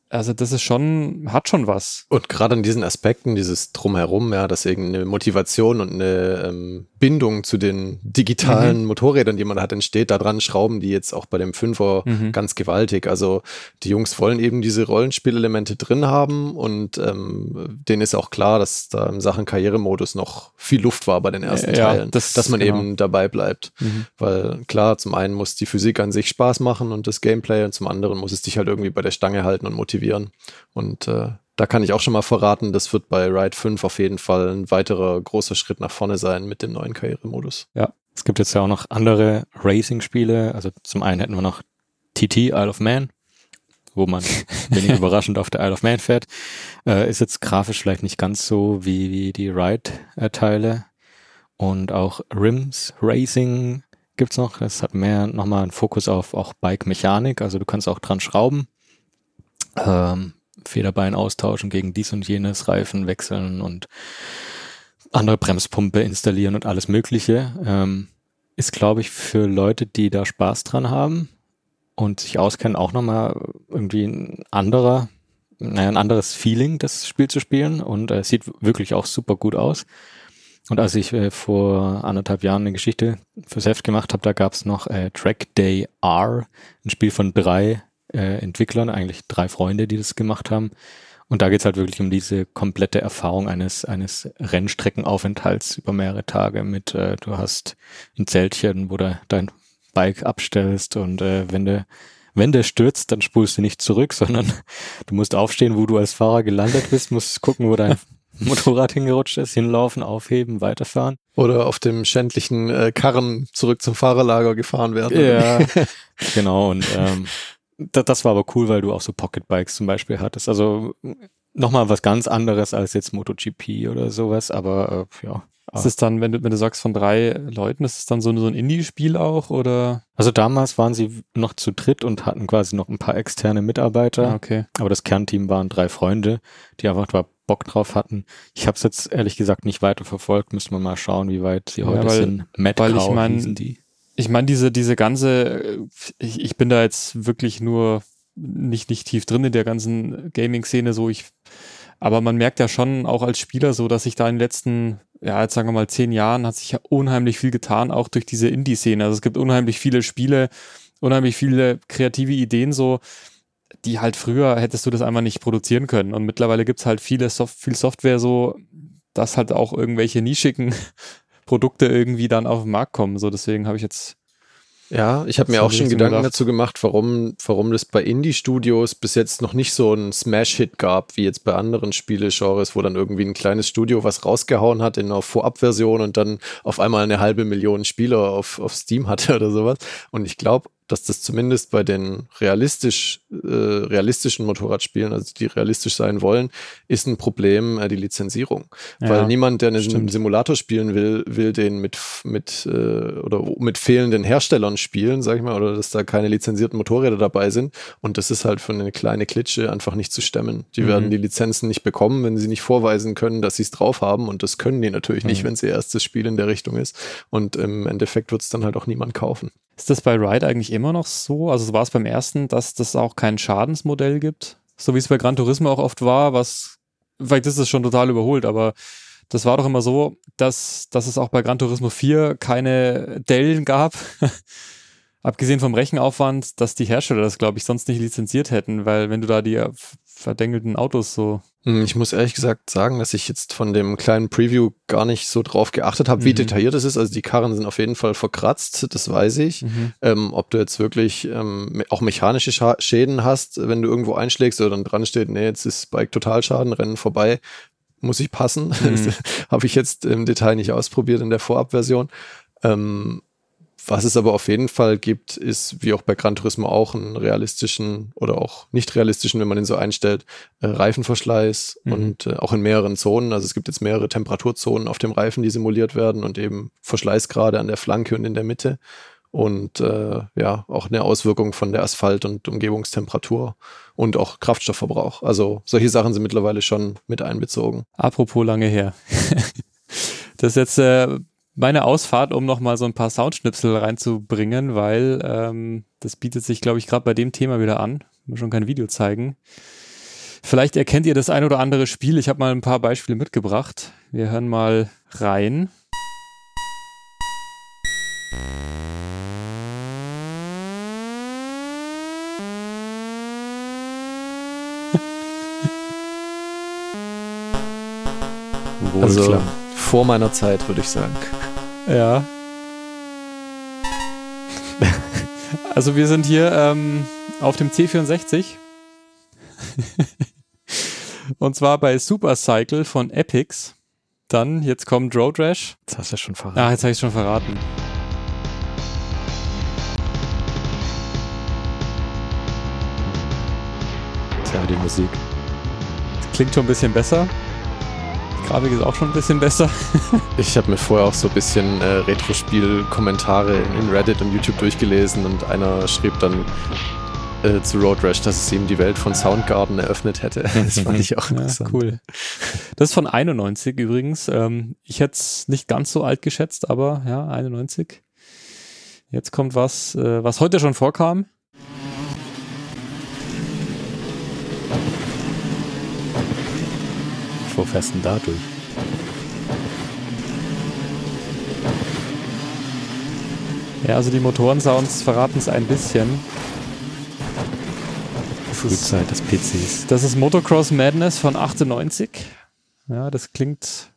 Also das ist schon, hat schon was. Und gerade an diesen Aspekten, dieses Drumherum, ja, dass irgendeine Motivation und eine ähm, Bindung zu den digitalen mhm. Motorrädern, die man hat, entsteht, daran schrauben die jetzt auch bei dem Fünfer mhm. ganz gewaltig. Also die Jungs wollen eben diese Rollenspielelemente drin haben und ähm, denen ist auch klar, dass da in Sachen Karrieremodus noch viel Luft war bei den ersten ja, Teilen, das, dass man genau. eben dabei bleibt. Mhm. Weil klar, zum einen muss die Physik an sich Spaß machen und das Gameplay und zum anderen muss es dich halt irgendwie bei der Stange halten und motivieren aktivieren. Und äh, da kann ich auch schon mal verraten, das wird bei Ride 5 auf jeden Fall ein weiterer großer Schritt nach vorne sein mit dem neuen Karrieremodus. Ja, Es gibt jetzt ja auch noch andere Racing-Spiele. Also zum einen hätten wir noch TT, Isle of Man, wo man wenig überraschend auf der Isle of Man fährt. Äh, ist jetzt grafisch vielleicht nicht ganz so wie, wie die Ride-Teile. Und auch Rims Racing gibt's noch. Das hat mehr nochmal einen Fokus auf auch Bike-Mechanik. Also du kannst auch dran schrauben. Ähm, Federbein austauschen gegen dies und jenes, Reifen wechseln und andere Bremspumpe installieren und alles Mögliche. Ähm, ist, glaube ich, für Leute, die da Spaß dran haben und sich auskennen, auch nochmal irgendwie ein anderer, naja, ein anderes Feeling, das Spiel zu spielen und äh, sieht wirklich auch super gut aus. Und als ich äh, vor anderthalb Jahren eine Geschichte fürs Heft gemacht habe, da gab es noch äh, Track Day R, ein Spiel von drei äh, Entwicklern, eigentlich drei Freunde, die das gemacht haben. Und da geht's halt wirklich um diese komplette Erfahrung eines, eines Rennstreckenaufenthalts über mehrere Tage mit, äh, du hast ein Zeltchen, wo du dein Bike abstellst und äh, wenn du wenn der stürzt, dann spulst du nicht zurück, sondern du musst aufstehen, wo du als Fahrer gelandet bist, musst gucken, wo dein Motorrad hingerutscht ist, hinlaufen, aufheben, weiterfahren. Oder auf dem schändlichen äh, Karren zurück zum Fahrerlager gefahren werden. Ja, genau. Und ähm, das, das war aber cool, weil du auch so Pocketbikes zum Beispiel hattest. Also nochmal was ganz anderes als jetzt MotoGP oder sowas, aber äh, ja. Ist es dann, wenn du, wenn du sagst von drei Leuten, ist es dann so, so ein Indie-Spiel auch oder? Also damals waren sie noch zu dritt und hatten quasi noch ein paar externe Mitarbeiter. Ah, okay. Aber das Kernteam waren drei Freunde, die einfach da Bock drauf hatten. Ich habe es jetzt ehrlich gesagt nicht weiter verfolgt. Müssen wir mal schauen, wie weit sie heute Ja, weil- sind. Mad weil ich mein- die. Ich meine, diese, diese ganze, ich, ich bin da jetzt wirklich nur nicht, nicht tief drin in der ganzen Gaming-Szene, so ich, aber man merkt ja schon auch als Spieler so, dass sich da in den letzten, ja, jetzt sagen wir mal zehn Jahren hat sich ja unheimlich viel getan, auch durch diese Indie-Szene. Also es gibt unheimlich viele Spiele, unheimlich viele kreative Ideen so, die halt früher hättest du das einfach nicht produzieren können. Und mittlerweile gibt's halt viele Soft viel Software so, dass halt auch irgendwelche nischigen Produkte irgendwie dann auf den Markt kommen. So, deswegen habe ich jetzt Ja, ich habe mir auch schon Gedanken gedacht. dazu gemacht, warum, warum das bei Indie-Studios bis jetzt noch nicht so einen Smash-Hit gab, wie jetzt bei anderen Spielegenres, wo dann irgendwie ein kleines Studio was rausgehauen hat in einer Vorabversion und dann auf einmal eine halbe Million Spieler auf, auf Steam hatte oder sowas. Und ich glaube, dass das zumindest bei den realistisch, äh, realistischen Motorradspielen, also die realistisch sein wollen, ist ein Problem äh, die Lizenzierung. Ja, Weil niemand, der einen stimmt. Simulator spielen will, will den mit, mit äh, oder mit fehlenden Herstellern spielen, sag ich mal, oder dass da keine lizenzierten Motorräder dabei sind. Und das ist halt für eine kleine Klitsche einfach nicht zu stemmen. Die Mhm. werden die Lizenzen nicht bekommen, wenn sie nicht vorweisen können, dass sie es drauf haben. Und das können die natürlich nicht, Mhm. wenn es ihr erstes Spiel in der Richtung ist. Und im Endeffekt wird es dann halt auch niemand kaufen. Ist das bei Ride eigentlich immer noch so? Also war es beim ersten, dass das auch kein Schadensmodell gibt? So wie es bei Gran Turismo auch oft war, was, vielleicht ist es schon total überholt, aber das war doch immer so, dass, dass es auch bei Gran Turismo 4 keine Dellen gab. Abgesehen vom Rechenaufwand, dass die Hersteller das, glaube ich, sonst nicht lizenziert hätten, weil wenn du da die äh, verdengelten Autos so. Hm, Ich muss ehrlich gesagt sagen, dass ich jetzt von dem kleinen Preview gar nicht so drauf geachtet habe, wie Mhm. detailliert es ist. Also die Karren sind auf jeden Fall verkratzt, das weiß ich. Ähm, ob du jetzt wirklich ähm, auch mechanische Scha Schäden hast, wenn du irgendwo einschlägst oder dann dran steht, nee, jetzt ist Bike Totalschaden, Rennen vorbei, muss ich passen. Mhm. Habe ich jetzt im Detail nicht ausprobiert in der Vorabversion. Ähm, was es aber auf jeden Fall gibt, ist, wie auch bei Gran Turismo auch, einen realistischen oder auch nicht realistischen, wenn man ihn so einstellt, äh, Reifenverschleiß Mhm. und äh, auch in mehreren Zonen. Also es gibt jetzt mehrere Temperaturzonen auf dem Reifen, die simuliert werden und eben Verschleißgrade an der Flanke und in der Mitte. Und äh, ja, auch eine Auswirkung von der Asphalt- und Umgebungstemperatur und auch Kraftstoffverbrauch. Also solche Sachen sind mittlerweile schon mit einbezogen. Apropos lange her. das ist jetzt äh, meine Ausfahrt, um nochmal so ein paar Soundschnipsel reinzubringen, weil ähm, das bietet sich, glaube ich, gerade bei dem Thema wieder an. Wir schon kein Video zeigen. Vielleicht erkennt ihr das ein oder andere Spiel. Ich habe mal ein paar Beispiele mitgebracht. Wir hören mal rein. Also klar. vor meiner Zeit, würde ich sagen. Ja. Also wir sind hier ähm, auf dem C64. Und zwar bei Supercycle von Epics. Dann, jetzt kommt Road Rash. Jetzt hast du ja schon verraten. Ah, jetzt habe ich es schon verraten. Tja, die Musik. Das klingt schon ein bisschen besser. Grafik ist auch schon ein bisschen besser. Ich habe mir vorher auch so ein bisschen äh, Retro-Spiel-Kommentare in Reddit und YouTube durchgelesen und einer schrieb dann äh, zu Road Rash, dass es ihm die Welt von Soundgarden eröffnet hätte. Das fand ich auch interessant. Ja, cool. Das ist von 91 übrigens. Ähm, ich hätte es nicht ganz so alt geschätzt, aber ja, 91. Jetzt kommt was, äh, was heute schon vorkam. Wo fährst denn da durch? Ja, also die Motorensounds verraten es ein bisschen. Das ist, Frühzeit des PCs. das ist Motocross Madness von 98. Ja, das klingt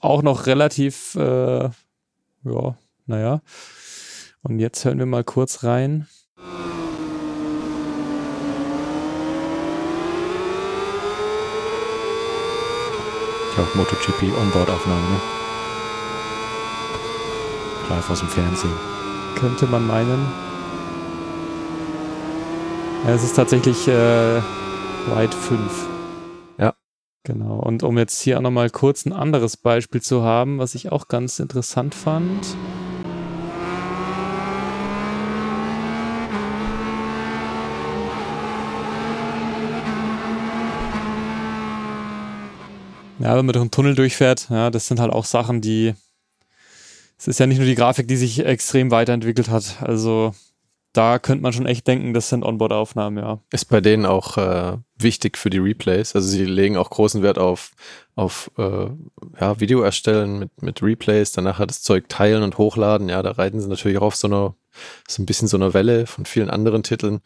auch noch relativ, äh, ja, naja. Und jetzt hören wir mal kurz rein. Ich glaube, MotoGP Onboard-Aufnahme, ne? Live aus dem Fernsehen. Könnte man meinen. Ja, es ist tatsächlich äh, White 5. Ja. Genau. Und um jetzt hier auch nochmal kurz ein anderes Beispiel zu haben, was ich auch ganz interessant fand. Ja, wenn man durch einen Tunnel durchfährt, ja, das sind halt auch Sachen, die. Es ist ja nicht nur die Grafik, die sich extrem weiterentwickelt hat. Also da könnte man schon echt denken, das sind Onboard-Aufnahmen, ja. Ist bei denen auch äh, wichtig für die Replays. Also sie legen auch großen Wert auf, auf äh, ja, Video erstellen mit, mit Replays, danach das Zeug teilen und hochladen. Ja, da reiten sie natürlich auch auf so einer, so ein bisschen so einer Welle von vielen anderen Titeln.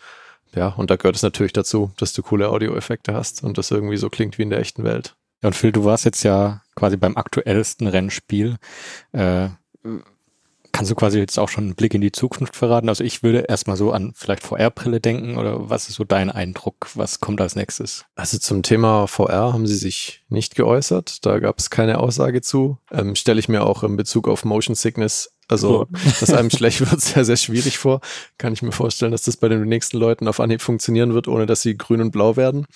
Ja, und da gehört es natürlich dazu, dass du coole Audioeffekte hast und das irgendwie so klingt wie in der echten Welt. Ja, und Phil, du warst jetzt ja quasi beim aktuellsten Rennspiel. Äh, kannst du quasi jetzt auch schon einen Blick in die Zukunft verraten? Also ich würde erstmal so an vielleicht VR-Brille denken oder was ist so dein Eindruck? Was kommt als nächstes? Also zum Thema VR haben sie sich nicht geäußert. Da gab es keine Aussage zu. Ähm, Stelle ich mir auch in Bezug auf Motion Sickness, also dass einem schlecht wird, sehr, sehr schwierig vor. Kann ich mir vorstellen, dass das bei den nächsten Leuten auf Anhieb funktionieren wird, ohne dass sie grün und blau werden.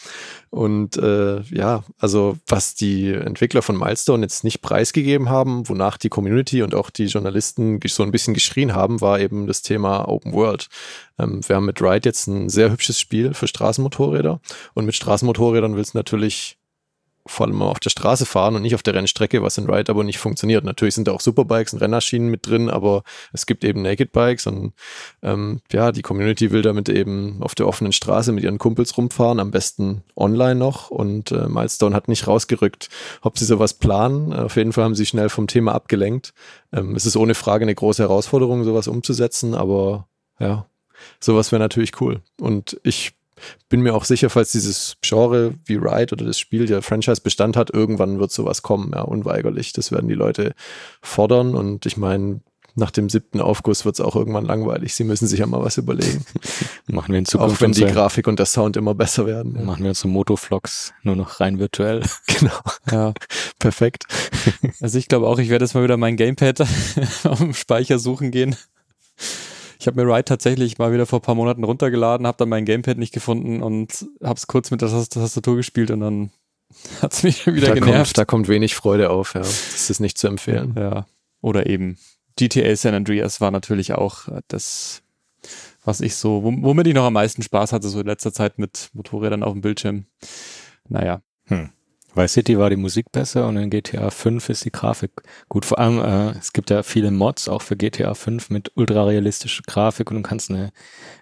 Und äh, ja, also was die Entwickler von Milestone jetzt nicht preisgegeben haben, wonach die Community und auch die Journalisten so ein bisschen geschrien haben, war eben das Thema Open World. Ähm, wir haben mit Ride jetzt ein sehr hübsches Spiel für Straßenmotorräder und mit Straßenmotorrädern willst du natürlich vor allem auf der Straße fahren und nicht auf der Rennstrecke, was in Ride aber nicht funktioniert. Natürlich sind da auch Superbikes und Rennerschienen mit drin, aber es gibt eben Naked Bikes und ähm, ja, die Community will damit eben auf der offenen Straße mit ihren Kumpels rumfahren, am besten online noch und äh, Milestone hat nicht rausgerückt, ob sie sowas planen. Auf jeden Fall haben sie schnell vom Thema abgelenkt. Ähm, es ist ohne Frage eine große Herausforderung, sowas umzusetzen, aber ja, sowas wäre natürlich cool. Und ich bin mir auch sicher, falls dieses Genre wie Ride oder das Spiel der Franchise Bestand hat, irgendwann wird sowas kommen, ja, unweigerlich. Das werden die Leute fordern und ich meine, nach dem siebten Aufguss wird es auch irgendwann langweilig. Sie müssen sich ja mal was überlegen. Machen wir in Zukunft auch wenn die Grafik und der Sound immer besser werden. Ja. Machen wir unsere Motovlogs nur noch rein virtuell. Genau, Ja. perfekt. Also ich glaube auch, ich werde jetzt mal wieder mein Gamepad auf dem Speicher suchen gehen. Ich habe mir Ride tatsächlich mal wieder vor ein paar Monaten runtergeladen, habe dann mein Gamepad nicht gefunden und habe es kurz mit der Tast- Tastatur gespielt und dann hat es mich wieder Da genervt. kommt, da kommt wenig Freude auf, ja. Das ist nicht zu empfehlen. Ja. Oder eben GTA San Andreas war natürlich auch das, was ich so, wom- womit ich noch am meisten Spaß hatte, so in letzter Zeit mit Motorrädern auf dem Bildschirm. Naja. Vice City war die Musik besser und in GTA 5 ist die Grafik gut. Vor allem, äh, es gibt ja viele Mods auch für GTA 5 mit ultrarealistischer Grafik und du kannst eine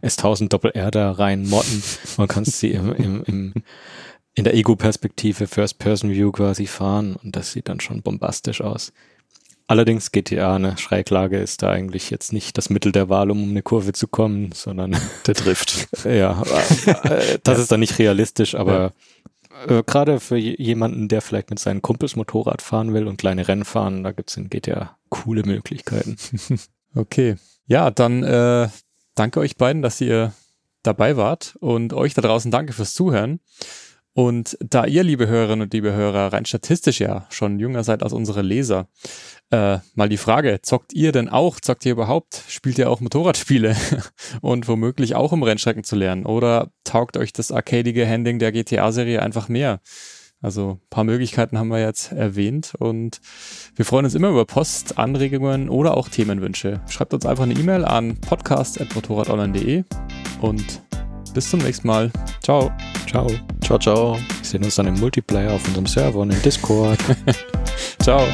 S1000 Doppel-R da rein modden und kannst sie im, im, im, in der Ego-Perspektive First-Person-View quasi fahren und das sieht dann schon bombastisch aus. Allerdings GTA, eine Schräglage ist da eigentlich jetzt nicht das Mittel der Wahl, um um eine Kurve zu kommen, sondern Der trifft. ja, äh, das ist dann nicht realistisch, aber äh, gerade für je- jemanden, der vielleicht mit seinen Kumpels Motorrad fahren will und kleine Rennen fahren, da gibt's in GTA coole Möglichkeiten. Okay. Ja, dann äh, danke euch beiden, dass ihr dabei wart und euch da draußen danke fürs Zuhören. Und da ihr, liebe Hörerinnen und liebe Hörer, rein statistisch ja schon jünger seid als unsere Leser, äh, mal die Frage, zockt ihr denn auch, zockt ihr überhaupt, spielt ihr auch Motorradspiele und womöglich auch um Rennstrecken zu lernen? Oder taugt euch das arcadige Handling der GTA-Serie einfach mehr? Also paar Möglichkeiten haben wir jetzt erwähnt und wir freuen uns immer über Post, Anregungen oder auch Themenwünsche. Schreibt uns einfach eine E-Mail an podcast.motorradonline.de und bis zum nächsten Mal. Ciao. Ciao. Ciao, ciao. Wir sehen uns dann im Multiplayer auf unserem Server und im Discord. ciao.